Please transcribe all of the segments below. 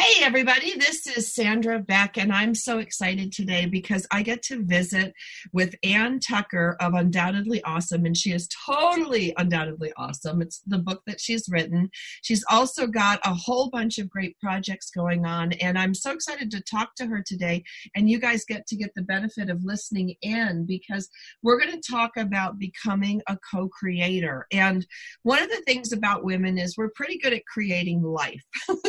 Hey, everybody, this is Sandra Beck, and I'm so excited today because I get to visit with Ann Tucker of Undoubtedly Awesome, and she is totally undoubtedly awesome. It's the book that she's written. She's also got a whole bunch of great projects going on, and I'm so excited to talk to her today. And you guys get to get the benefit of listening in because we're going to talk about becoming a co creator. And one of the things about women is we're pretty good at creating life.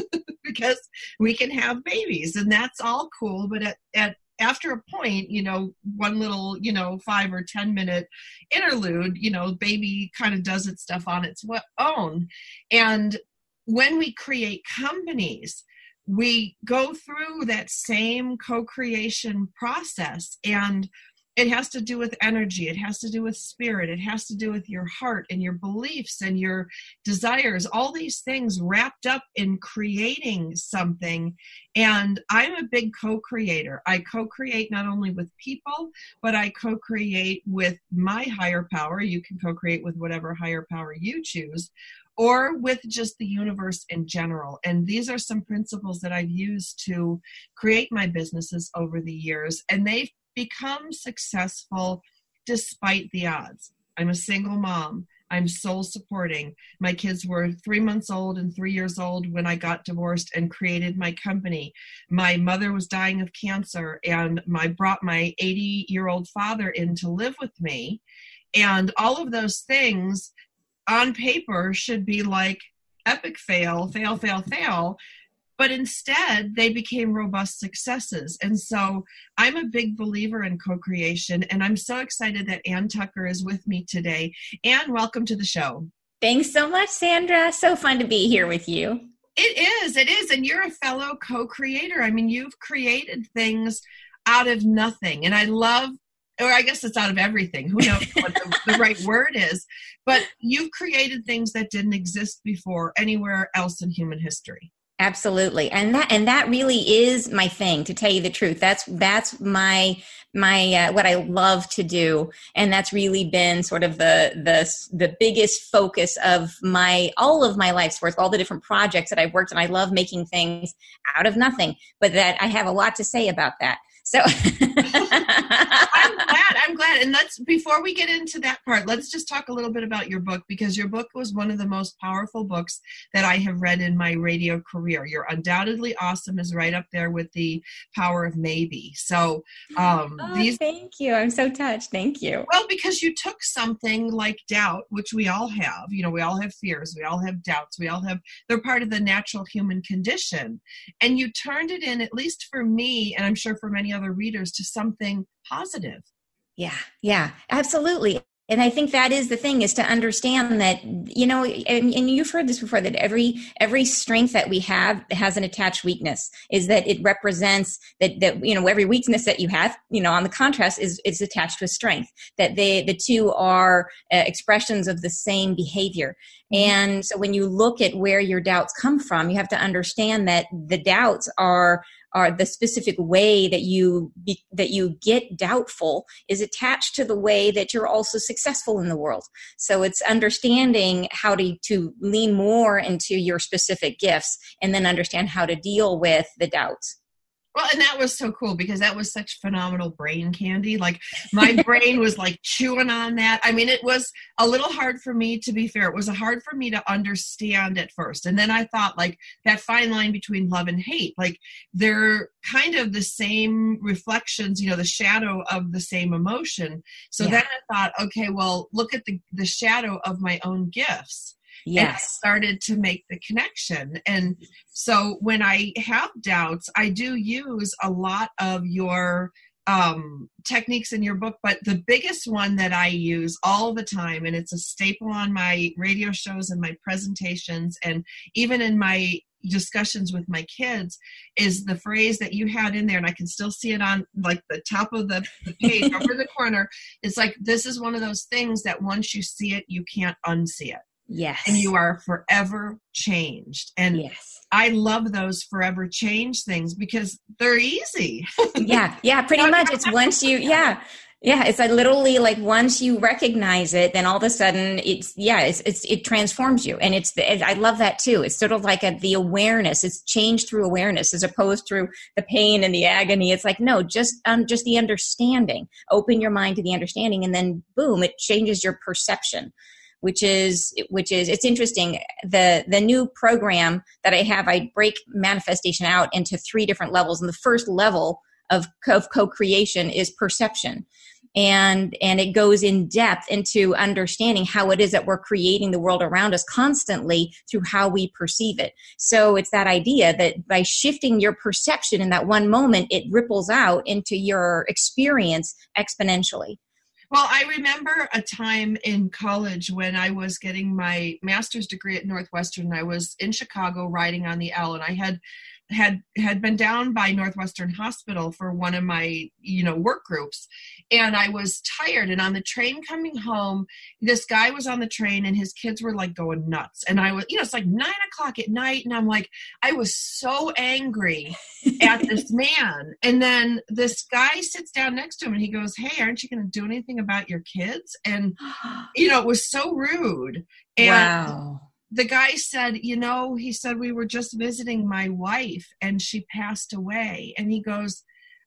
because we can have babies. And that's all cool but at, at after a point you know one little you know five or ten minute interlude you know baby kind of does its stuff on its own. And when we create companies we go through that same co-creation process and it has to do with energy. It has to do with spirit. It has to do with your heart and your beliefs and your desires. All these things wrapped up in creating something. And i'm a big co-creator. I co-create not only with people but i co-create with my higher power. You can co-create with whatever higher power you choose or with just the universe in general. And these are some principles that I've used to create my businesses over the years. And they've become successful despite the odds. I'm a single mom. I'm sole supporting. My kids were three months old and three years old when I got divorced and created my company. My mother was dying of cancer, and I brought my 80 year old father in to live with me. And all of those things on paper should be like epic fail, fail, fail, fail but instead they became robust successes. And so I'm a big believer in co creation, and I'm so excited that Ann Tucker is with me today. Ann, welcome to the show. Thanks so much, Sandra. So fun to be here with you. It is, it is. And you're a fellow co creator. I mean, you've created things out of nothing. And I love or I guess it's out of everything. Who knows what the, the, right word is? But you've created things that didn't exist before anywhere else in human history absolutely. And that and that really is my thing to tell you the truth. That's that's my my uh, what i love to do. And that's really been sort of the the the biggest focus of my all of my life's work all the different projects that i've worked and i love making things out of nothing but that i have a lot to say about that so I'm glad. I'm glad. And let's before we get into that part, let's just talk a little bit about your book because your book was one of the most powerful books that I have read in my radio career. You're undoubtedly awesome is right up there with the power of maybe. So um oh, these thank you. I'm so touched. Thank you. Well, because you took something like doubt, which we all have. You know, we all have fears, we all have doubts, we all have they're part of the natural human condition. And you turned it in, at least for me, and I'm sure for many other readers to something positive. Yeah, yeah, absolutely. And I think that is the thing is to understand that you know, and, and, you've heard this before that every every strength that we have has an attached weakness. Is that it represents that that you know every weakness that you have, you know, on the contrast is is attached to a strength. That they the two are uh, expressions of the same behavior. Mm-hmm. And so when you look at where your doubts come from, you have to understand that the doubts are are the specific way that you be, that you get doubtful is attached to the way that you're also successful in the world. So it's understanding how to to lean more into your specific gifts and then understand how to deal with the doubts well, and that was so cool because that was such phenomenal brain candy. Like my brain was like chewing on that. I mean, it was a little hard for me to be fair. It was hard for me to understand at first. And then I thought like that fine line between love and hate, like they're kind of the same reflections, you know, the shadow of the same emotion. So yeah. then I thought, okay, well, look at the the shadow of my own gifts yes. started to make the connection. And so when I have doubts, I do use a lot of your um, techniques in your book, but the biggest one that I use all the time, and it's a staple on my radio shows and my presentations, and even in my discussions with my kids is the phrase that you had in there and i can still see it on like the top of the, the page over the corner it's like this is one of those things that once you see it you can't unsee it Yes. and you are forever changed. And Yes. i love those forever change things because they're easy. Yeah yeah pretty much. It's once you yeah yeah it's like literally like once you recognize it then all of a sudden it's yeah it's, it's it transforms you. And it's the, i love that too. It's sort of like a, the awareness. It's changed through awareness as opposed through the pain and the agony. It's like no just um just the understanding. Open your mind to the understanding and then boom it changes your perception which is which is it's interesting. The the new program that i have i break manifestation out into three different levels and the first level of, of co-creation is perception. And and it goes in depth into understanding how it is that we're creating the world around us constantly through how we perceive it. So it's that idea that by shifting your perception in that one moment it ripples out into your experience exponentially Well, I remember a time in college when I was getting my master's degree at Northwestern. I was in Chicago riding on the L, and I had had had been down by Northwestern Hospital for one of my you know work groups, and I was tired. And on the train coming home, this guy was on the train, and his kids were like going nuts. And I was, you know, it's like nine o'clock at night, and I'm like, I was so angry at this man. And then this guy sits down next to him and he goes, Hey, aren't you going to do anything about your kids? And, you know, it was so rude. And wow the guy said, You know, he said, We were just visiting my wife and she passed away. And he goes,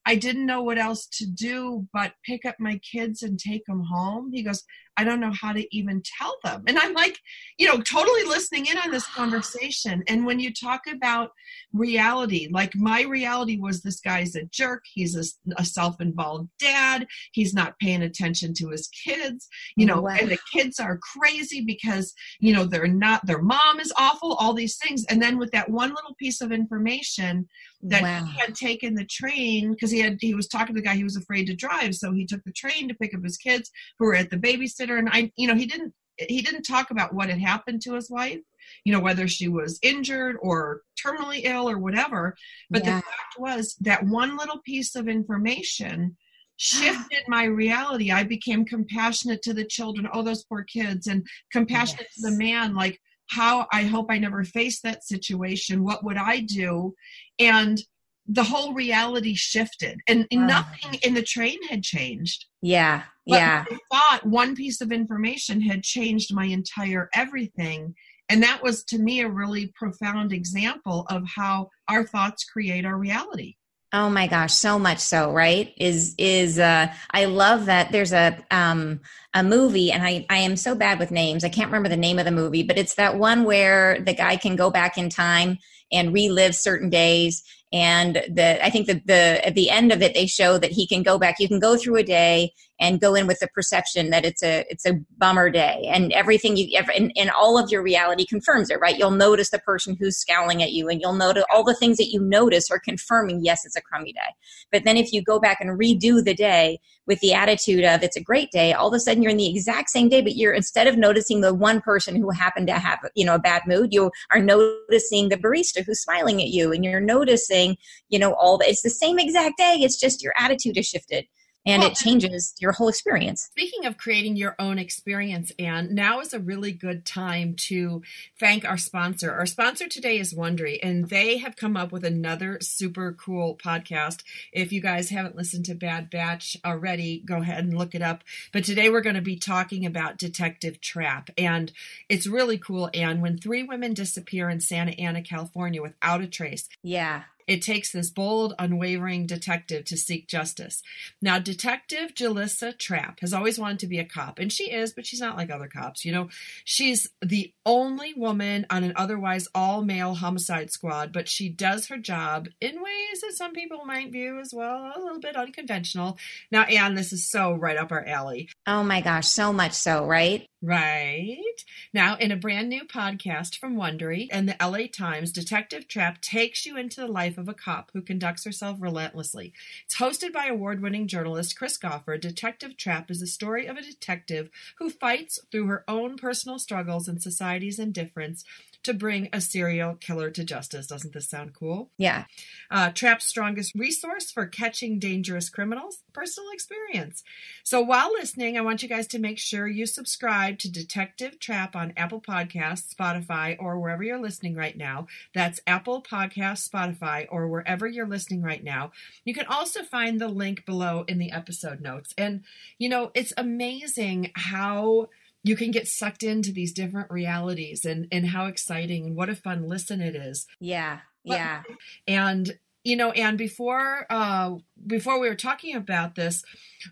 I didn't know what else to do but pick up my kids and take them home. He goes, I don't know how to even tell them. And I'm like, you know, totally listening in on this conversation. And when you talk about reality, like my reality was this guy's a jerk. He's a, a self involved dad. He's not paying attention to his kids, you know, Wow. and the kids are crazy because, you know, they're not, their mom is awful, all these things. And then with that one little piece of information, that wow he had taken the train because he had he was talking to the guy he was afraid to drive so he took the train to pick up his kids who were at the babysitter and i you know he didn't he didn't talk about what had happened to his wife you know whether she was injured or terminally ill or whatever. But Yeah. the fact was that one little piece of information shifted my reality. I became compassionate to the children. Oh those poor kids. And compassionate to the man. Like how i hope i never face that situation. What would i do? And the whole reality shifted and nothing in the train had changed yeah but yeah I thought one piece of information had changed my entire everything and that was to me a really profound example of how our thoughts create our reality Oh my gosh, so much so, right? Is is uh I love that there's a um a movie and I I am so bad with names. I can't remember the name of the movie, but it's that one where the guy can go back in time and relive certain days and the I think that the at the end of it they show that he can go back. You can go through a day and go in with the perception that it's a it's a bummer day. And everything you ever and, and all of your reality confirms it right? You'll notice the person who's scowling at you and you'll notice all the things that you notice are confirming yes it's a crummy day. But then if you go back and redo the day with the attitude of it's a great day all of a sudden you're in the exact same day but you're instead of noticing the one person who happened to have you know a bad mood you are noticing the barista who's smiling at you and you're noticing you know all the it's the same exact day it's just your attitude has shifted and Well, it changes your whole experience Speaking of creating your own experience, Anne, now is a really good time to thank our sponsor. Our sponsor today is Wondery, and they have come up with another super cool podcast. If you guys haven't listened to Bad Batch already, go ahead and look it up. But today we're going to be talking about Detective Trapp, and it's really cool. Anne, when three women disappear in Santa Ana, California, without a trace, yeah it takes this bold, unwavering detective to seek justice. Now, Detective Jalissa Trapp has always wanted to be a cop, and she is, but she's not like other cops. You know, she's the only woman on an otherwise all male homicide squad, but she does her job in ways that some people might view as well a little bit unconventional. Now, Anne, this is so right up our alley. oh my gosh so much so right Right. Now, in a brand new podcast from Wondery and the LA Times, Detective Trapp takes you into the life of a cop who conducts herself relentlessly. It's hosted by award winning journalist Chris Goffard. Detective Trapp is the story of a detective who fights through her own personal struggles and society's indifference to bring a serial killer to justice. Doesn't this sound cool? Yeah. Uh, Trapp's strongest resource for catching dangerous criminals personal experience. So while listening, I want you guys to make sure you subscribe to Detective Trapp on Apple Podcasts, Spotify, or wherever you're listening right now. That's Apple Podcasts, Spotify, or wherever you're listening right now. You can also find the link below in the episode notes. And, you know, it's amazing how you can get sucked into these different realities and and how exciting and what a fun listen it is Yeah. Yeah. and you know and before uh before we were talking about this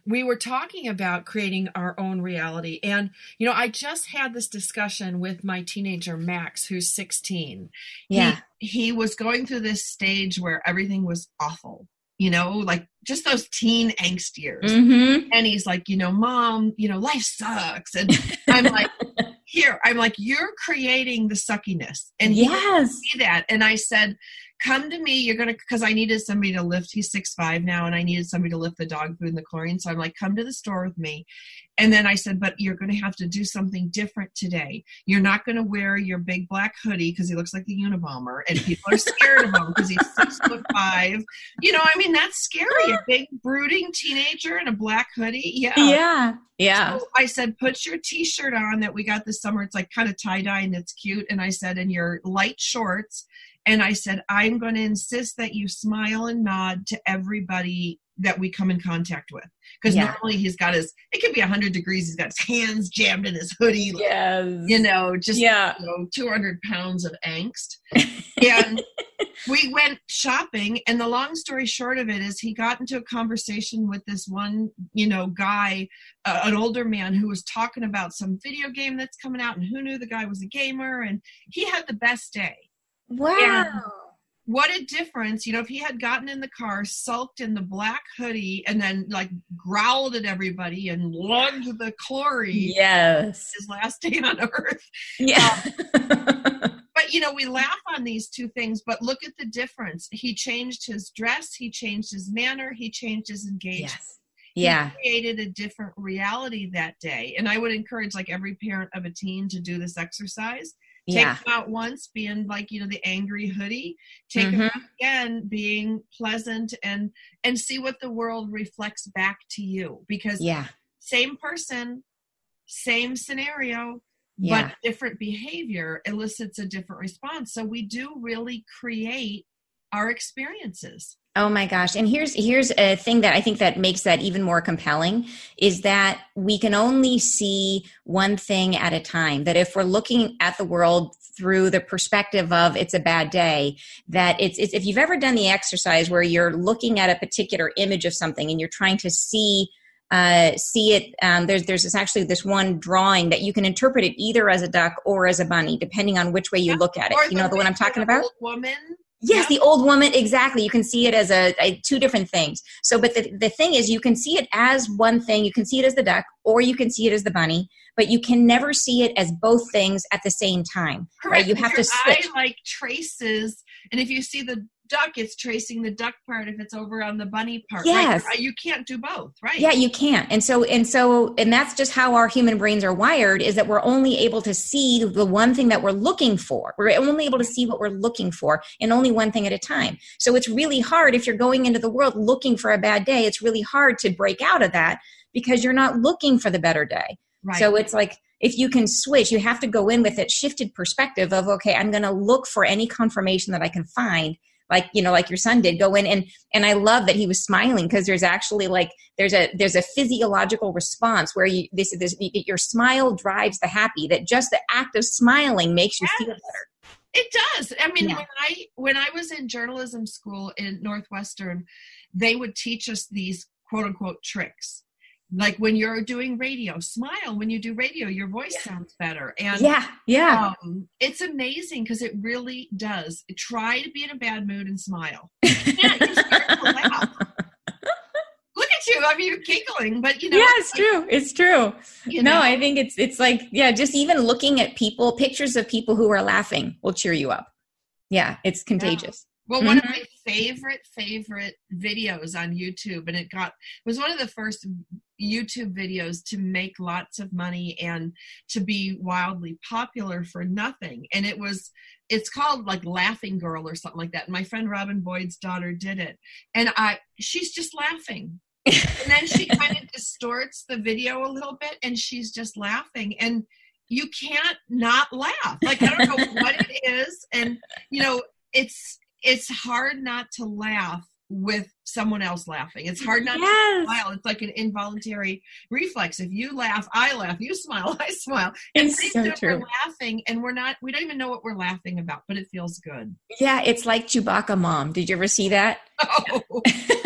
we were talking about creating our own reality and you know i just had this discussion with my teenager max who's 16 Yeah. he, he was going through this stage where everything was awful you know like just those teen angst years Mm-hmm. and he's like you know mom you know life sucks and i'm like here i'm like you're creating the suckiness and he Yes. see that and i said come to me you're gonna because i needed somebody to lift he's six five now and i needed somebody to lift the dog food and the chlorine so i'm like come to the store with me and then i said but you're gonna have to do something different today you're not gonna wear your big black hoodie because he looks like the unabomber and people are scared of him because he's six foot five you know i mean that's scary a big brooding teenager in a black hoodie yeah Yeah. Yeah. so I said, put your t-shirt on that we got this summer. It's like kind of tie-dye and it's cute. And I said, and your light shorts. And I said, I'm going to insist that you smile and nod to everybody that we come in contact with. Because Yeah. normally he's got his, it could be 100 degrees. He's got his hands jammed in his hoodie. like, Yes. You know, just, Yeah. you know, 200 pounds of angst. And we went shopping. And the long story short of it is he got into a conversation with this one, you know, guy, uh, an older man who was talking about some video game that's coming out and who knew the guy was a gamer. And he had the best day Wow. what a difference you know if he had gotten in the car sulked in the black hoodie and then like growled at everybody and lugged the chlorine Yes. his last day on earth Yeah. Um, but you know we laugh on these two things but look at the difference he changed his dress he changed his manner he changed his engagement yes. Yeah. he created a different reality that day and i would encourage like every parent of a teen to do this exercise take Yeah. them out once being like you know the angry hoodie take them Mhm. out again being pleasant and and see what the world reflects back to you because Yeah. same person same scenario Yeah. but different behavior elicits a different response so we do really create our experiences Oh my gosh. And here's here's a thing that I think that makes that even more compelling is that we can only see one thing at a time. That if we're looking at the world through the perspective of it's a bad day, that it's, it's if you've ever done the exercise where you're looking at a particular image of something and you're trying to see uh, see it. Um, there's there's this actually this one drawing that you can interpret it either as a duck or as a bunny, depending on which way you Yeah. look at it. You know the one I'm talking about? woman Yes, Yeah. the old woman, exactly. You can see it as a, a two different things. So, but the, the thing is, you can see it as one thing. You can see it as the duck, or you can see it as the bunny, but you can never see it as both things at the same time. Right? You have Your to switch. eye like traces, and if you see the duck, it's tracing the duck part. If it's over on the bunny part. Yes. Eye- you can't do both, right? Yeah, you can't. And so, and so, and that's just how our human brains are wired is that we're only able to see the one thing that we're looking for. We're only able to see what we're looking for and only one thing at a time. So it's really hard if you're going into the world looking for a bad day, it's really hard to break out of that because you're not looking for the better day. right. So it's like if you can switch, you have to go in with that shifted perspective of okay, I'm going to look for any confirmation that I can find. Like you know, like your son did, go in and and I love that he was smiling because there's actually like there's a there's a physiological response where you this this your smile drives the happy. That just the act of smiling makes you feel better. It does. I mean, Yeah. when I when I was in journalism school in Northwestern, they would teach us these quote unquote tricks. Like when you're doing radio, smile when you do radio, your voice sounds better. And Yeah, yeah. um, it's amazing because it really does. Try to be in a bad mood and smile. Yeah. Look at you. I mean, you're giggling, but you know, yeah, it's true. It's true. you no, know, I think it's it's like yeah, just even looking at people, pictures of people who are laughing will cheer you up. Yeah, it's contagious. Well, mm-hmm. one of mm-hmm. my favorite favorite videos on YouTube, and it got was one of the first YouTube videos to make lots of money and to be wildly popular for nothing. And it was it's called like Laughing Girl or something like that. And my friend Robin Boyd's daughter did it, and I she's just laughing. and then she kind of distorts the video a little bit, and she's just laughing and you can't not laugh. Like I don't know what it is, and you know it's it's hard not to laugh with someone else laughing. It's hard not yes. to smile. It's like an involuntary reflex. If you laugh, I laugh. You smile, I smile. And it's so true. We're laughing, and we're not. We don't even know what we're laughing about, but it feels good. Yeah, it's like Chewbacca Mom. Did you ever see that? Oh.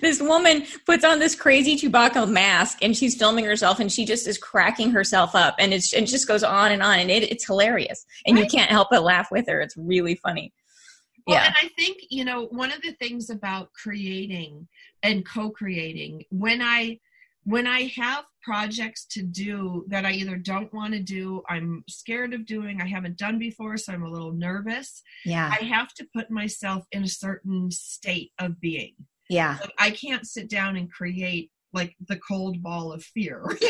this woman puts on this crazy Chewbacca mask and she's filming herself and she just is cracking herself up and it's it just goes on and on and it, it's hilarious and right. you can't help but laugh with her. It's really funny. Well, yeah. and I think, you know, one of the things about creating and co-creating, when I when I have projects to do that I either don't want to do, I'm scared of doing, I haven't done before, so I'm a little nervous. Yeah. I have to put myself in a certain state of being. Yeah. Like, I can't sit down and create like the cold ball of fear.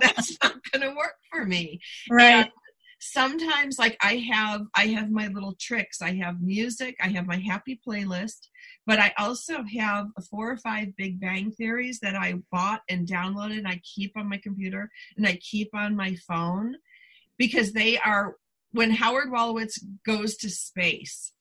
That's not going to work for me. Right. And sometimes like I have I have my little tricks. I have music, I have my happy playlist, but I also have four or five Big Bang theories that I bought and downloaded and I keep on my computer and I keep on my phone because they are when Howard Wolowitz goes to space.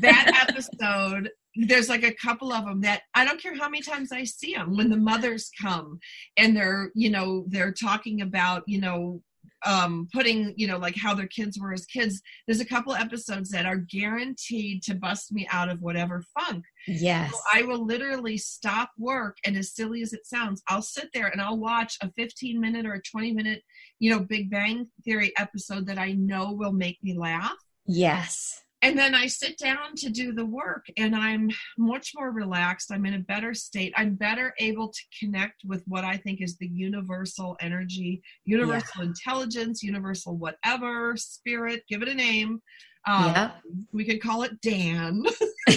That episode there's like a couple of them that I don't care how many times I see them when the mothers come and they're you know they're talking about you know um, putting, you know, like how their kids were as kids. There's a couple episodes that are guaranteed to bust me out of whatever funk. Yes. So I will literally stop work, and as silly as it sounds, I'll sit there and I'll watch a 15 minute or a 20 minute, you know, Big Bang Theory episode that I know will make me laugh. Yes and then I sit down to do the work and I'm much more relaxed. I'm in a better state. I'm better able to connect with what I think is the universal energy, universal yeah. intelligence, universal whatever, spirit, give it a name. Um, yeah. We could call it Dan.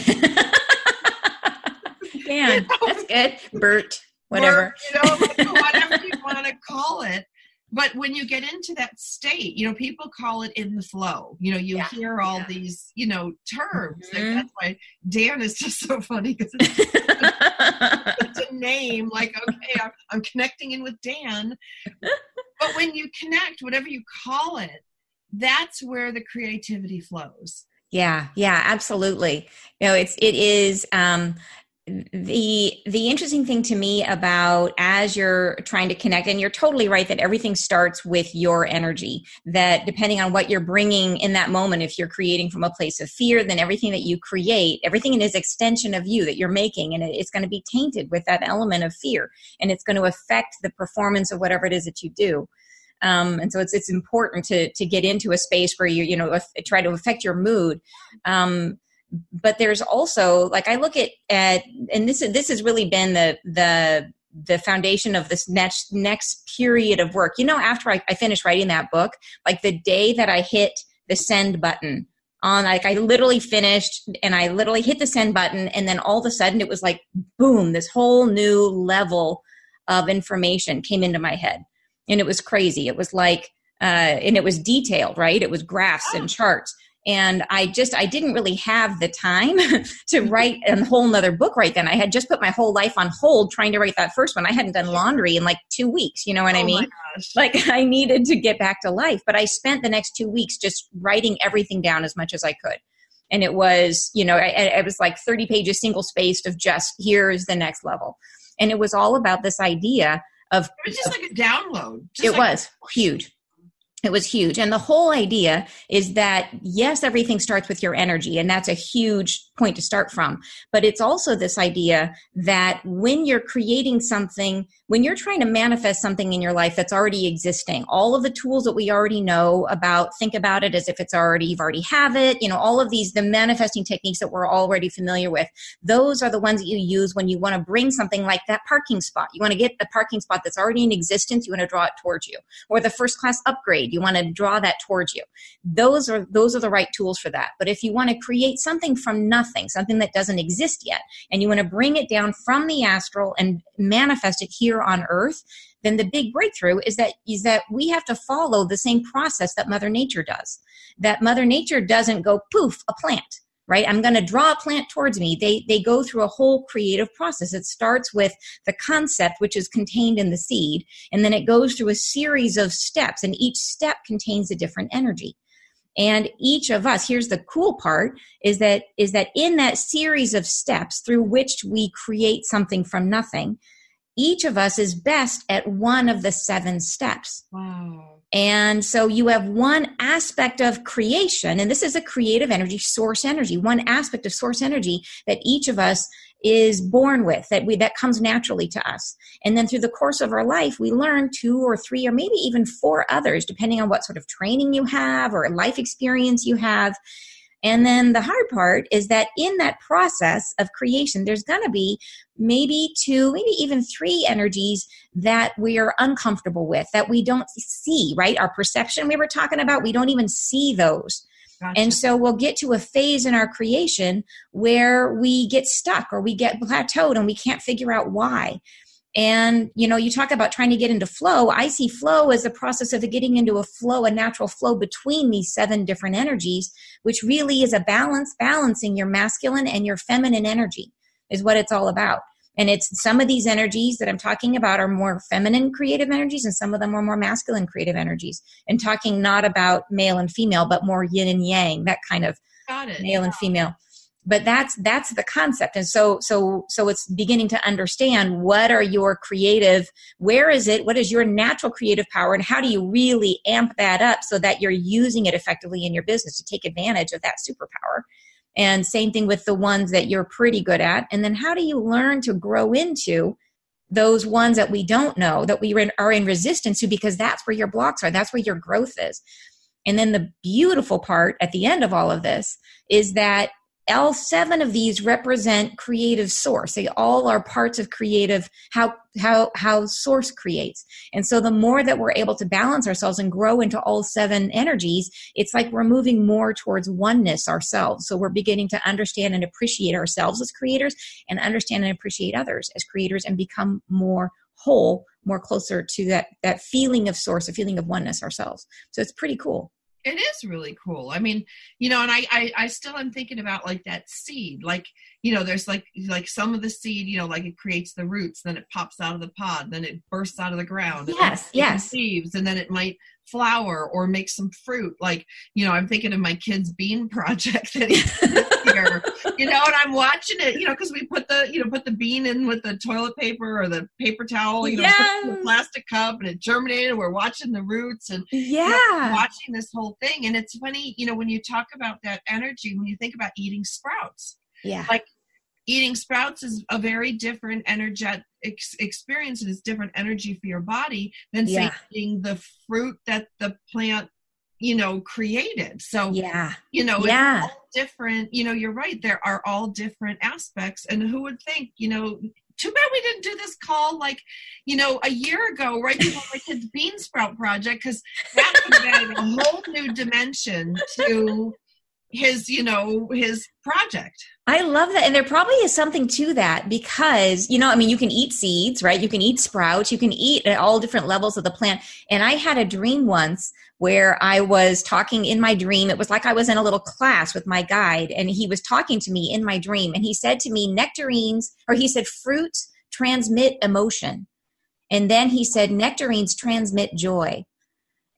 Dan, that's good. Bert, whatever. You know, whatever you want to call it but when you get into that state you know people call it in the flow you know you yeah. hear all yeah. these you know terms mm-hmm. that's why dan is just so funny because it's, it's, a name like okay I'm, I'm connecting in with dan but when you connect whatever you call it that's where the creativity flows yeah yeah absolutely you know it's it is um the the interesting thing to me about as you're trying to connect and you're totally right that everything starts with your energy that depending on what you're bringing in that moment if you're creating from a place of fear then everything that you create everything is extension of you that you're making and it's going to be tainted with that element of fear and it's going to affect the performance of whatever it is that you do. Um, and so it's it's important to to get into a space where you you know try to affect your mood. Um, but there's also like I look at at and this this has really been the the the foundation of this next next period of work. You know, after I, I finished writing that book, like the day that I hit the send button on like I literally finished and I literally hit the send button and then all of a sudden it was like boom, this whole new level of information came into my head. And it was crazy. It was like uh, and it was detailed, right? It was graphs and charts and i just i didn't really have the time to mm-hmm. write a whole nother book right then. I had just put my whole life on hold trying to write that first one. I hadn't done laundry in like two weeks you know what oh i mean? like i needed to get back to life but i spent the next two weeks just writing everything down as much as i could. And it was you know it was like 30 pages single spaced of just here's the next level. And it was all about this idea of it was just of, like a download it like was. Huge it was huge. And the whole idea is that, yes, everything starts with your energy, and that's a huge point to start from. But it's also this idea that when you're creating something, when you're trying to manifest something in your life that's already existing, all of the tools that we already know about, think about it as if it's already, you've already have it, you know, all of these, the manifesting techniques that we're already familiar with, those are the ones that you use when you want to bring something like that parking spot. You want to get the parking spot that's already in existence, you want to draw it towards you. Or the first class upgrade, you want to draw that towards you. Those are, those are the right tools for that. But if you want to create something from nothing, something that doesn't exist yet, and you want to bring it down from the astral and manifest it here on earth, then the big breakthrough is that is that we have to follow the same process that Mother Nature does. That Mother Nature doesn't go poof a plant right? I'm going to draw a plant towards me. They they go through a whole creative process. It starts with the concept which is contained in the seed and then it goes through a series of steps and each step contains a different energy and each of us here's the cool part is that is that in that series of steps through which we create something from nothing each of us is best at one of the seven steps. Wow. And so you have one aspect of creation, and this is a creative energy, source energy, one aspect of source energy that each of us is born with that we that comes naturally to us. And then through the course of our life we learn two or three or maybe even four others depending on what sort of training you have or life experience you have and then the hard part is that in that process of creation, there's going to be maybe two, maybe even three energies that we are uncomfortable with, that we don't see, right? Our perception we were talking about, we don't even see those. Gotcha. And so we'll get to a phase in our creation where we get stuck or we get plateaued and we can't figure out why. And, you know, you talk about trying to get into flow. I see flow as a process of getting into a flow, a natural flow between these seven different energies, which really is a balance, balancing your masculine and your feminine energy is what it's all about. And it's some of these energies that I'm talking about are more feminine creative energies, and some of them are more masculine creative energies. And talking not about male and female, but more yin and yang, that kind of male and female but that's that's the concept. And so so so it's beginning to understand what are your creative where is it what is your natural creative power and how do you really amp that up so that you're using it effectively in your business to take advantage of that superpower. And same thing with the ones that you're pretty good at. And then how do you learn to grow into those ones that we don't know that we are in resistance to because that's where your blocks are that's where your growth is. And then the beautiful part at the end of all of this is that all seven of these represent creative source. They all are parts of creative how how how source creates. And so the more that we're able to balance ourselves and grow into all seven energies, it's like we're moving more towards oneness ourselves. So we're beginning to understand and appreciate ourselves as creators and understand and appreciate others as creators and become more whole, more closer to that that feeling of source, a feeling of oneness ourselves. So it's pretty cool it is really cool. I mean you know and I, I i still am thinking about like that seed like you know there's like like some of the seed you know like it creates the roots then it pops out of the pod then it bursts out of the ground yes yes. leaves and then it might flower or make some fruit. Like you know i'm thinking of my kids bean project that here. You know and i'm watching it you know because we put the you know put the bean in with the toilet paper or the paper towel you know yes. plastic cup and it germinated we're watching the roots and yeah you know, watching this whole thing and it's funny you know when you talk about that energy when you think about eating sprouts yeah. Like eating sprouts is a very different energetic ex- experience and it's different energy for your body than yeah. say eating the fruit that the plant you know created. So yeah. you know yeah. different. You know you're right there are all different aspects. And who would think you know too bad we didn't do this call like you know a year ago right before my kid's bean sprout project because that would have added a whole new dimension to his you know his project. I love that. And there probably is something to that because you know i mean you can eat seeds right? You can eat sprouts. You can eat at all different levels of the plant. And i had a dream once where i was talking in my dream. It was like i was in a little class with my guide and he was talking to me in my dream. And he said to me nectarines or he said fruits transmit emotion. And then he said nectarines transmit joy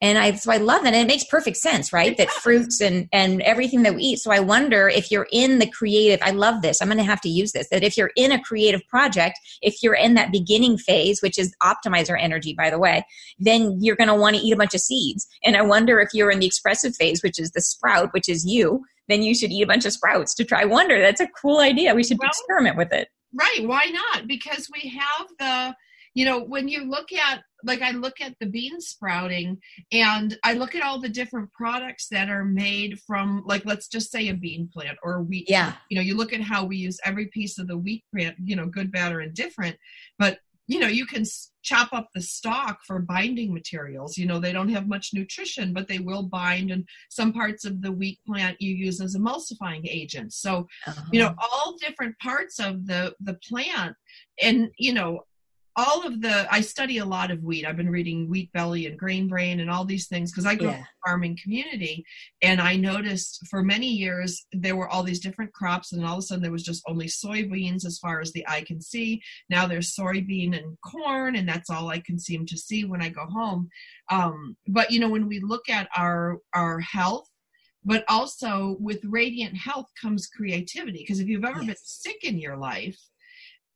and I so I love that. And it makes perfect sense, right? That fruits and and everything that we eat. So I wonder if you're in the creative. I love this. I'm going to have to use this. That if you're in a creative project, if you're in that beginning phase, which is optimizer energy, by the way, then you're going to want to eat a bunch of seeds. And I wonder if you're in the expressive phase, which is the sprout, which is you then you should eat a bunch of sprouts to try wonder. That's a cool idea. We should well, experiment with it. Right. Why not? Because we have the, you know, when you look at, like, I look at the bean sprouting and I look at all the different products that are made from, like, let's just say a bean plant or a wheat. Yeah. You know, you look at how we use every piece of the wheat plant, you know, good, bad, or indifferent. But you know you can chop up the stalk for binding materials you know they don't have much nutrition but they will bind and some parts of the wheat plant you use as emulsifying agents so uh-huh. you know all different parts of the the plant and you know all of the i study a lot of wheat i've been reading wheat belly and grain brain and all these things because i grew yeah. up in a farming community and i noticed for many years there were all these different crops and all of a sudden there was just only soybeans as far as the eye can see now there's soybean and corn and that's all i can seem to see when i go home um, but you know when we look at our our health but also with radiant health comes creativity because if you've ever yes. been sick in your life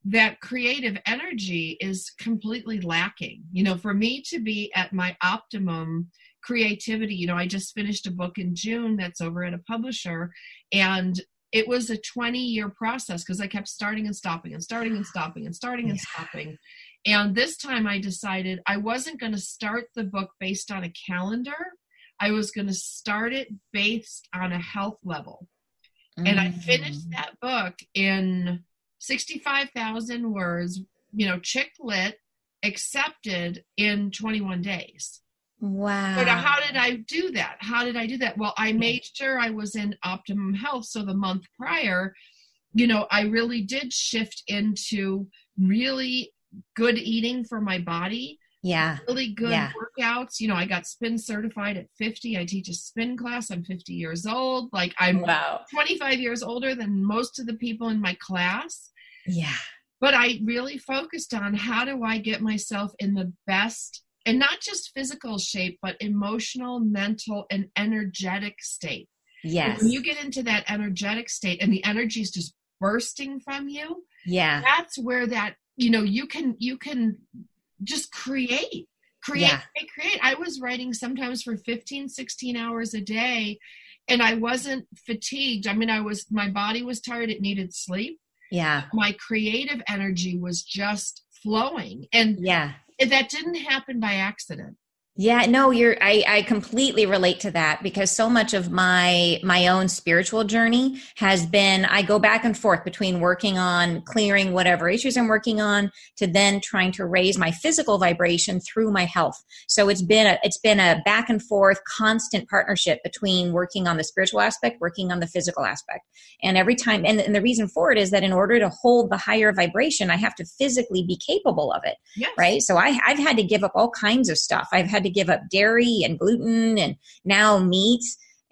that creative energy is completely lacking. You know, for me to be at my optimum creativity, you know, I just finished a book in June that's over at a publisher and it was a 20 year process because I kept starting and stopping and starting and stopping and starting and stopping. And this time I decided I wasn't going to start the book based on a calendar. I was going to start it based on a health level. Mm-hmm. And I finished mm. that book in 65,000 words, you know, chick lit, accepted in 21 days. Wow. But how did I do that? How did I do that? Well, I made sure I was in optimum health. So the month prior, you know, I really did shift into really good eating for my body. Yeah. Really good yeah. workouts. You know, I got spin certified at 50. I teach a spin class. I'm 50 years old. Like I'm wow. 25 years older than most of the people in my class. Yeah. But I really focused on how do I get myself in the best and not just physical shape, but emotional, mental, and energetic state. Yes. When you get into that energetic state and the energy is just bursting from you, yeah. That's where that, you know, you can you can just create. Create, yeah. create, create. I was writing sometimes for 15, 16 hours a day and I wasn't fatigued. I mean, I was my body was tired, it needed sleep yeah. My creative energy was just flowing. And yeah. that didn't happen by accident yeah, no, you're I, I completely relate to that because so much of my my own spiritual journey has been I go back and forth between working on clearing whatever issues I'm working on to then trying to raise my physical vibration through my health. So it's been a it's been a back and forth constant partnership between working on the spiritual aspect, working on the physical aspect. And every time and, and the reason for it is that in order to hold the higher vibration, I have to physically be capable of it. Yes. Right? So I I've had to give up all kinds of stuff. I've had to give up dairy and gluten and now meat.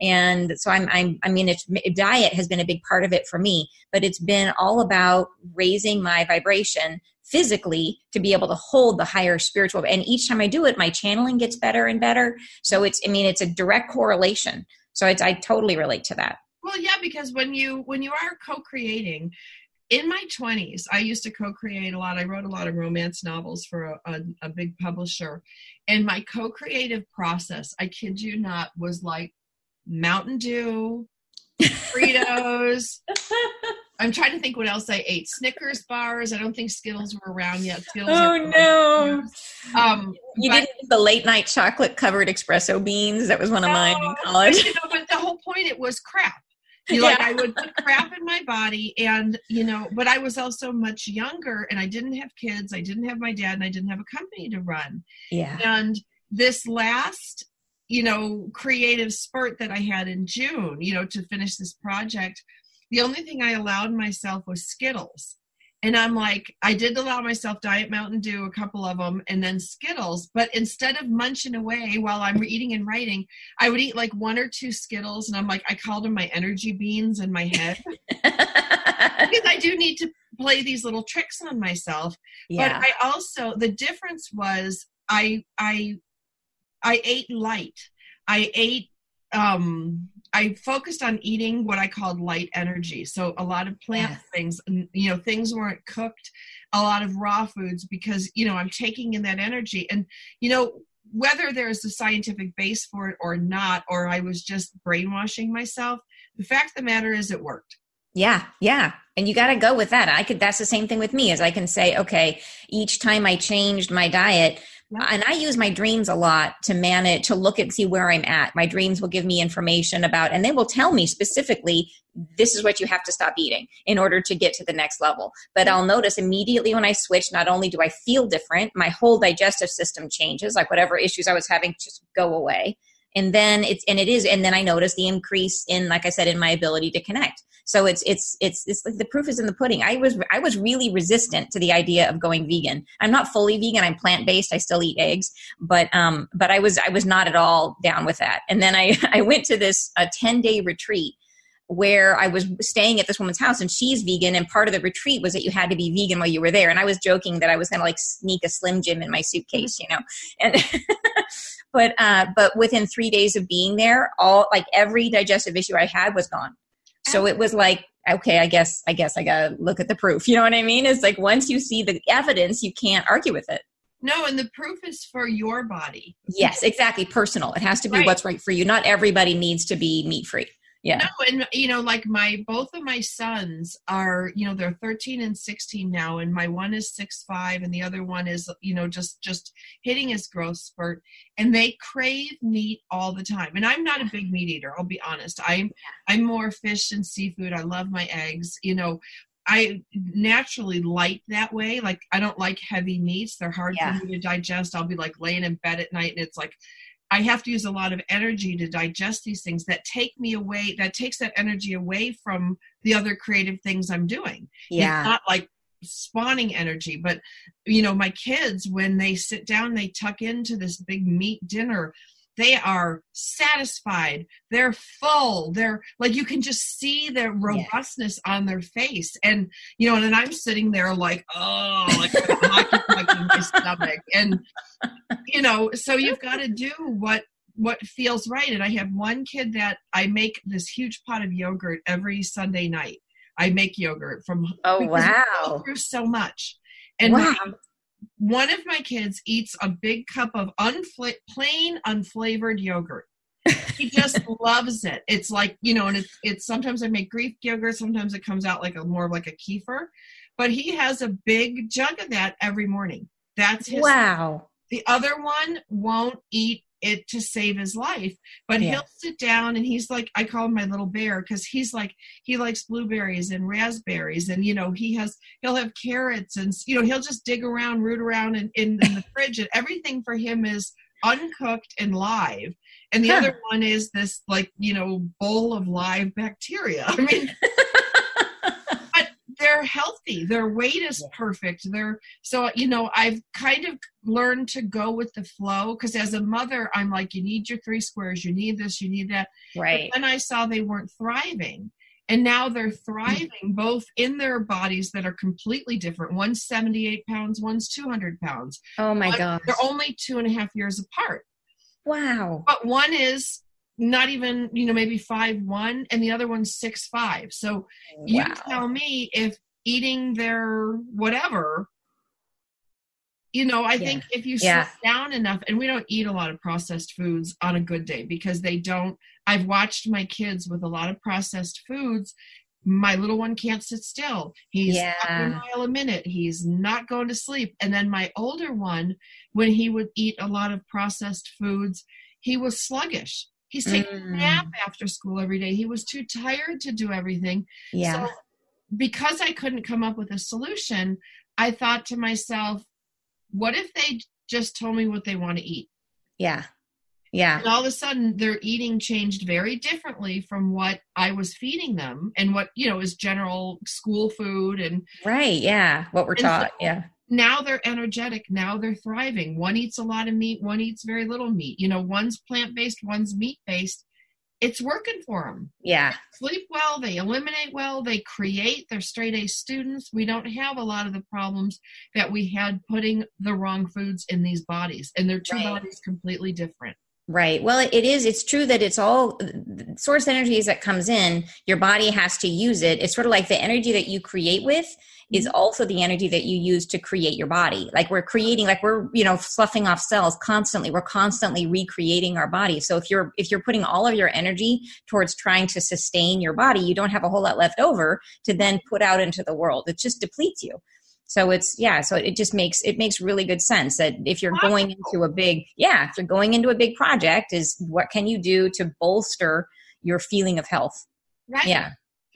And so i'm, I'm i mean it's diet has been a big part of it for me but it's been all about raising my vibration physically to be able to hold the higher spiritual and each time i do it my channeling gets better and better. So it's i mean it's a direct correlation. So it's i totally relate to that. Well yeah because when you when you are co-creating in my 20s i used to co-create a lot. I wrote a lot of romance novels for a, a, a big publisher. And my co-creative process i kid you not was like mountain dew fritos. I'm trying to think what else i ate. Snickers bars. I don't think skittles were around yet. Skittles oh no. um, you but, didn't the late night chocolate covered espresso beans? That was one of no, mine in college. you know, but the whole point it was crap you like I would put crap in my body and you know, but I was also much younger and I didn't have kids, I didn't have my dad and I didn't have a company to run. Yeah. And this last, you know, creative spurt that I had in June, you know, to finish this project, the only thing I allowed myself was Skittles. And I'm like, I did allow myself Diet Mountain Dew, a couple of them, and then Skittles. But instead of munching away while I'm eating and writing, I would eat like one or two Skittles. And I'm like, I called them my energy beans in my head. because I do need to play these little tricks on myself. Yeah. But I also, the difference was I, I, I ate light. I ate um I focused on eating what I called light energy. So a lot of plant yes. things, you know, things weren't cooked, a lot of raw foods because, you know, I'm taking in that energy. And, you know, whether there's a scientific base for it or not, or I was just brainwashing myself, the fact of the matter is it worked. Yeah, yeah. And you got to go with that. I could that's the same thing with me as I can say, okay, each time I changed my diet, yeah. and I use my dreams a lot to manage to look and see where I'm at. My dreams will give me information about and they will tell me specifically this is what you have to stop eating in order to get to the next level. But I'll notice immediately when I switch, not only do I feel different, my whole digestive system changes, like whatever issues I was having just go away and then it's and it is and then i notice the increase in like i said in my ability to connect so it's it's it's it's like the proof is in the pudding. I was i was really resistant to the idea of going vegan. I'm not fully vegan. I'm plant-based. I still eat eggs. But um but i was i was not at all down with that. And then i i went to this a 10 day retreat where I was staying at this woman's house and she's vegan. And part of the retreat was that you had to be vegan while you were there. And I was joking that I was going to like sneak a slim jim in my suitcase you know? And but uh, but within three days of being there, all like every digestive issue I had was gone. So it was like, okay, I guess I guess I gotta look at the proof. You know what I mean? It's like once you see the evidence, you can't argue with it. No, and the proof is for your body. Yes, exactly. Personal. It has to be right. what's right for you. Not everybody needs to be meat free yeah no and you know like my both of my sons are you know they're 13 and 16 now and my one is six five and the other one is you know just just hitting his growth spurt and they crave meat all the time and i'm not a big meat eater i'll be honest i'm i'm more fish and seafood i love my eggs you know I naturally light that way. Like I don't like heavy meats. They're hard yeah. for me to digest. I'll be like laying in bed at night and it's like I have to use a lot of energy to digest these things that take me away, that takes that energy away from the other creative things I'm doing. Yeah. It's not like spawning energy, but you know, my kids, when they sit down, they tuck into this big meat dinner they are satisfied. They're full. They're like you can just see their robustness yeah. on their face. And you know and then i'm sitting there like oh like in my stomach. And you know so you've got to do what what feels right. And i have one kid that i make this huge pot of yogurt every sunday night. I make yogurt from oh wow. through so much. And wow one of my kids eats a big cup of unfla- plain unflavored yogurt. he just loves it. It's like you know, and it's it's sometimes I make Greek yogurt, sometimes it comes out like a more like a kefir, but he has a big jug of that every morning. That's his. Wow. The other one won't eat it to save his life. But yeah. he'll sit down and he's like, I call him my little bear because he's like, he likes blueberries and raspberries. And, you know, he has, he'll have carrots and, you know, he'll just dig around, root around in, in, in the fridge. And everything for him is uncooked and live. And the huh. other one is this, like, you know, bowl of live bacteria. I mean, they're healthy. Their weight is perfect. They're so you know i've kind of learned to go with the flow because as a mother i'm like you need your three squares. You need this. You need that. Right. and i saw they weren't thriving and now they're mm-hmm. thriving both in their bodies that are completely different. One's 78 pounds one's 200 pounds. Oh my god they're only two and a half years apart. Wow. But one is not even you know maybe five one and the other one's six five so wow. you tell me if eating their whatever you know i yeah. think if you yeah. sit down enough and we don't eat a lot of processed foods on a good day because they don't i've watched my kids with a lot of processed foods my little one can't sit still he's yeah. a mile a minute he's not going to sleep and then my older one when he would eat a lot of processed foods he was sluggish He's taking mm. a nap after school every day. He was too tired to do everything. Yeah. So because I couldn't come up with a solution, I thought to myself, what if they just told me what they want to eat? Yeah. Yeah. And all of a sudden their eating changed very differently from what I was feeding them and what, you know, is general school food and Right, yeah. What we're taught. So, yeah now they're energetic now they're thriving one eats a lot of meat one eats very little meat you know one's plant-based one's meat-based it's working for them yeah they sleep well they eliminate well they create they're straight a students we don't have a lot of the problems that we had putting the wrong foods in these bodies and they're two right. bodies completely different Right. Well, it is. It's true that it's all source energies that comes in. Your body has to use it. It's sort of like the energy that you create with is Mm-hmm. also the energy that you use to create your body. Like we're creating, like we're, you know, sloughing off cells constantly. We're constantly recreating our body. So if you're, if you're putting all of your energy towards trying to sustain your body, you don't have a whole lot left over to then put out into the world. It just depletes you. So it's yeah, so it just makes it makes really good sense that if you're going into a big yeah, if you're going into a big project is what can you do to bolster your feeling of health? Right. Yeah.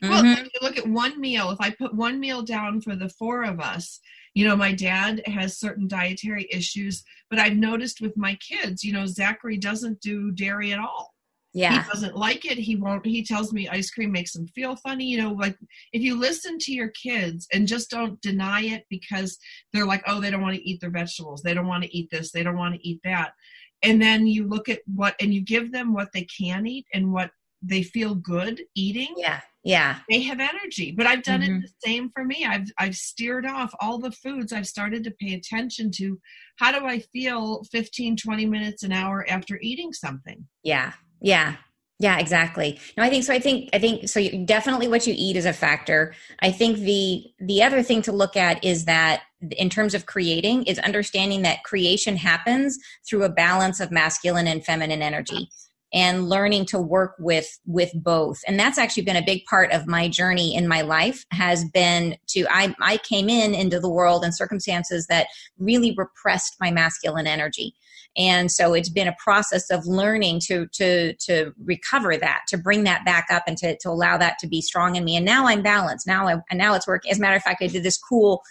Well, Mhm. if you look at one meal. If I put one meal down for the four of us, you know, my dad has certain dietary issues, but I've noticed with my kids, you know, Zachary doesn't do dairy at all. yeah. He doesn't like it. He won't. He tells me ice cream makes him feel funny. You know, like if you listen to your kids and just don't deny it because they're like, oh, they don't want to eat their vegetables. They don't want to eat this. They don't want to eat that. And then you look at what, and you give them what they can eat and what they feel good eating. Yeah. Yeah. They have energy. But I've done Mhm. it the same for me. I've I've steered off all the foods. I've started to pay attention to how do I feel 15, 20 minutes an hour after eating something. Yeah. Yeah. Yeah, exactly. No, I think so. I think I think so. You, definitely, what you eat is a factor. I think the the other thing to look at is that in terms of creating is understanding that creation happens through a balance of masculine and feminine energy and learning to work with with both. And that's actually been a big part of my journey in my life has been to i i came in into the world in circumstances that really repressed my masculine energy. And so it's been a process of learning to to to recover that to bring that back up and to, to allow that to be strong in me. And now i'm balanced. Now I, and now it's working as a matter of fact i did this cool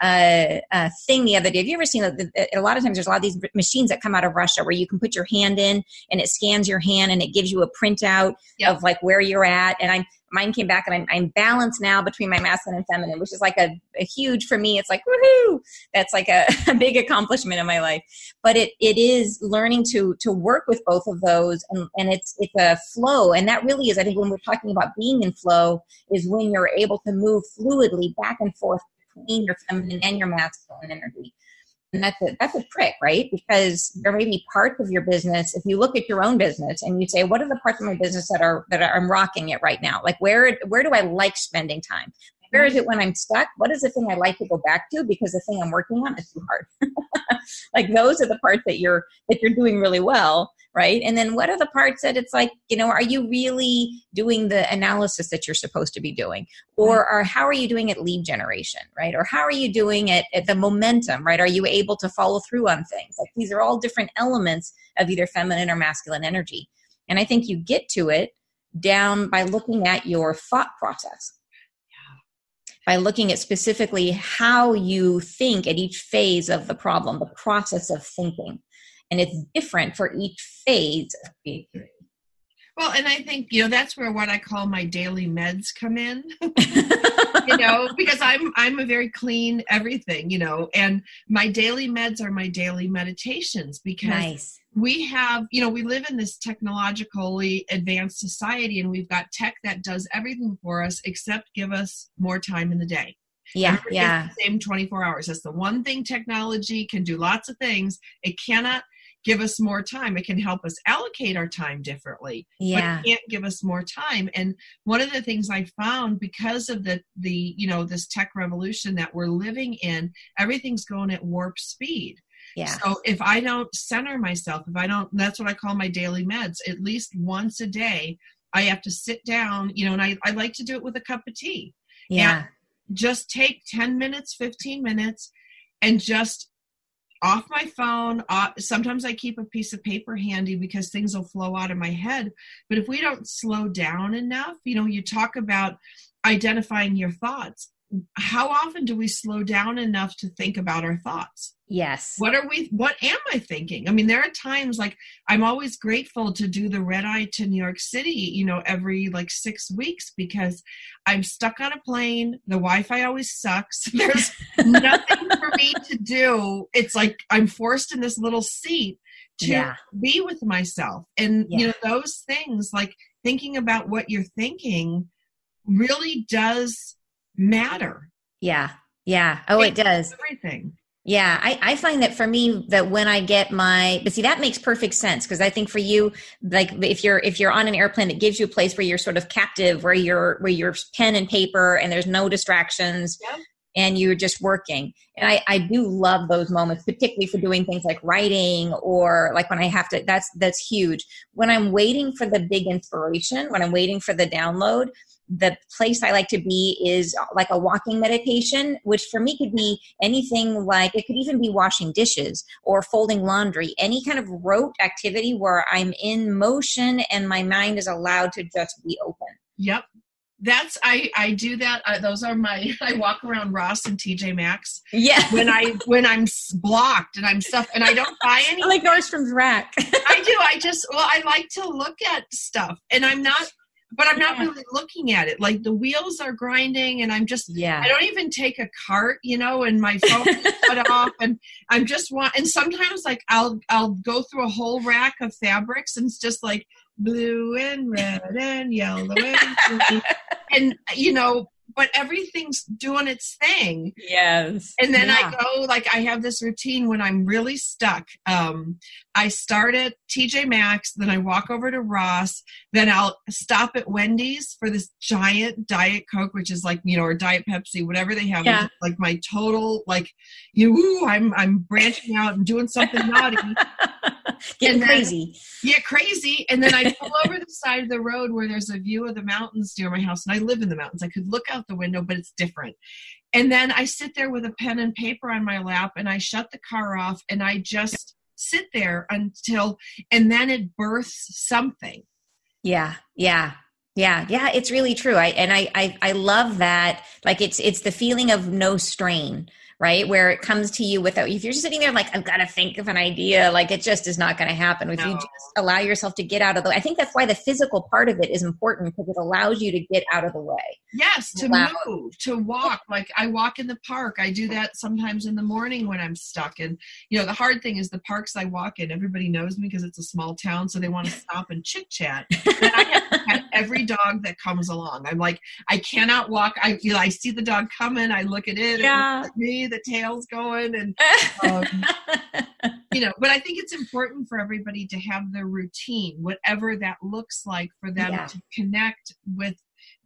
uh, uh, thing the other day. Have you ever seen that? A lot of times there's a lot of these machines that come out of Russia where you can put your hand in and it scans your hand and it gives you a printout Yep. of like where you're at. And I'm mine came back and I'm, I'm balanced now between my masculine and feminine, which is like a, a huge for me. It's like woohoo! That's like a, a big accomplishment in my life. But it it is learning to to work with both of those, and and it's it's a flow, and that really is. I think when we're talking about being in flow, is when you're able to move fluidly back and forth your feminine and your masculine energy. And that's a, that's a trick, right? Because there may be parts of your business. If you look at your own business and you say, "What are the parts of my business that are that are, I'm rocking it right now? Like where where do I like spending time? Where is it when I'm stuck? What is the thing I like to go back to because the thing I'm working on is too hard? like those are the parts that you're that you're doing really well, right? And then what are the parts that it's like, you know, are you really doing the analysis that you're supposed to be doing? Or are how are you doing at lead generation, right? Or how are you doing at, at the momentum, right? Are you able to follow through on things? Like these are all different elements of either feminine or masculine energy. And I think you get to it down by looking at your thought process by looking at specifically how you think at each phase of the problem, the process of thinking. And it's different for each phase of creativity. Well, and I think you know that's where what I call my daily meds come in. you know, because I'm I'm a very clean everything, you know, and my daily meds are my daily meditations because nice. we have, you know, we live in this technologically advanced society and we've got tech that does everything for us except give us more time in the day. Yeah, yeah, same 24 hours. That's the one thing technology can do lots of things. It cannot give us more time. It can help us allocate our time differently yeah, but it can't give us more time. And one of the things i found because of the the you know this tech revolution that we're living in everything's going at warp speed. Yeah, so if i don't center myself if i don't that's what i call my daily meds at least once a day i have to sit down you know and i, I like to do it with a cup of tea. Yeah, just take 10 minutes 15 minutes and just off my phone. Uh, sometimes i keep a piece of paper handy because things will flow out of my head. But if we don't slow down enough you know you talk about identifying your thoughts. How often do we slow down enough to think about our thoughts yes, what are we what am i thinking? I mean there are times like i'm always grateful to do the red eye to new york city you know every like six weeks because i'm stuck on a plane. The wi-fi always sucks. There's nothing for me to do. It's like i'm forced in this little seat to Yeah. be with myself. And you know those things like thinking about what you're thinking really does matter. Yeah, yeah. Oh, it does. everything Yeah, I, I find that for me that when I get my but see that makes perfect sense because I think for you like if you're if you're on an airplane that gives you a place where you're sort of captive where you're where you're pen and paper and there's no distractions. And you're just working. And I, I do love those moments, particularly for doing things like writing or like when I have to, that's, that's huge. When I'm waiting for the big inspiration, when I'm waiting for the download, the place I like to be is uh, like a walking meditation, which for me could be anything like it could even be washing dishes or folding laundry, any kind of rote activity where I'm in motion and my mind is allowed to just be open. Yep that's I I do that. Uh, those are my I walk around Ross and TJ Maxx. Yeah. When I when I'm blocked and I'm stuff and I don't buy any. I like Nordstrom's rack. I do. I just well I like to look at stuff and I'm not but I'm not really looking at it. Like the wheels are grinding, and I'm just yeah. I don't even take a cart, you know, and my phone is cut off, and I'm just want. And sometimes like I'll I'll go through a whole rack of fabrics, and it's just like blue and red and yellow and and you know but everything's doing its thing. Yes. And then yeah. I go like I have this routine when I'm really stuck. Um, I start at TJ Maxx, then I walk over to Ross, then I'll stop at Wendy's for this giant Diet Coke, which is like you know, or Diet Pepsi, whatever they have. Yeah. Like my total like you, I'm I'm branching out and doing something naughty. Getting then, crazy. Yeah, crazy. And then I pull over the side of the road where there's a view of the mountains near my house, and I live in the mountains. I could look out the window, but it's different. And then I sit there with a pen and paper on my lap, and I shut the car off, and I just sit there until, and then it births something. Yeah, yeah. Yeah, yeah, it's really true. I and I, I I love that. Like it's it's the feeling of no strain right? Where it comes to you without, if you're just sitting there like, I've got to think of an idea, like it just is not going to happen. If no. you just allow yourself to get out of the way, I think that's why the physical part of it is important because it allows you to get out of the way. Yes, to allow- move, to walk. Like I walk in the park. I do that sometimes in the morning when I'm stuck. And, you know, the hard thing is the parks I walk in, everybody knows me because it's a small town. So they want to stop and chit chat. And I have to pet every dog that comes along. I'm like, I cannot walk. I, you know, I see the dog coming. I look at it. Yeah. At the tail's going and um, you know but i think it's important for everybody to have their routine whatever that looks like for them yeah. to connect with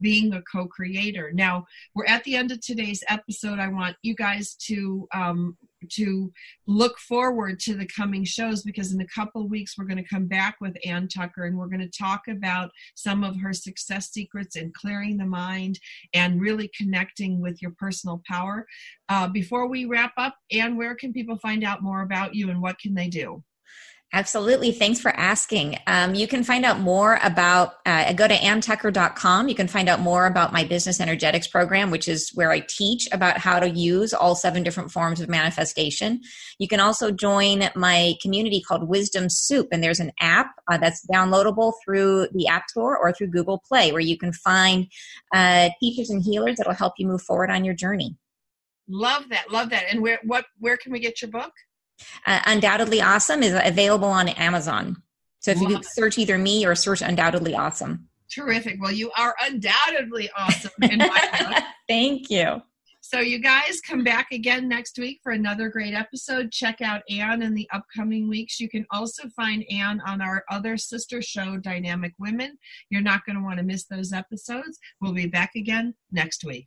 being a co-creator now we're at the end of today's episode i want you guys to um, to look forward to the coming shows because in a couple weeks we're going to come back with Ann Tucker and we're going to talk about some of her success secrets and clearing the mind and really connecting with your personal power. Uh, before we wrap up, Ann, where can people find out more about you and what can they do? Absolutely. Thanks for asking. Um, you can find out more about, uh, go to anntucker.com. You can find out more about my business energetics program, which is where I teach about how to use all seven different forms of manifestation. You can also join my community called Wisdom Soup, and there's an app uh, that's downloadable through the App Store or through Google Play, where you can find uh, teachers and healers that will help you move forward on your journey. Love that. Love that. And where, what, where can we get your book? Uh, Undoubtedly Awesome is available on Amazon. So if you search either me or search Undoubtedly Awesome. Terrific. Well, you are undoubtedly awesome. Thank you. So, you guys come back again next week for another great episode. Check out Ann in the upcoming weeks. You can also find Ann on our other sister show, Dynamic Women. You're not going to want to miss those episodes. We'll be back again next week.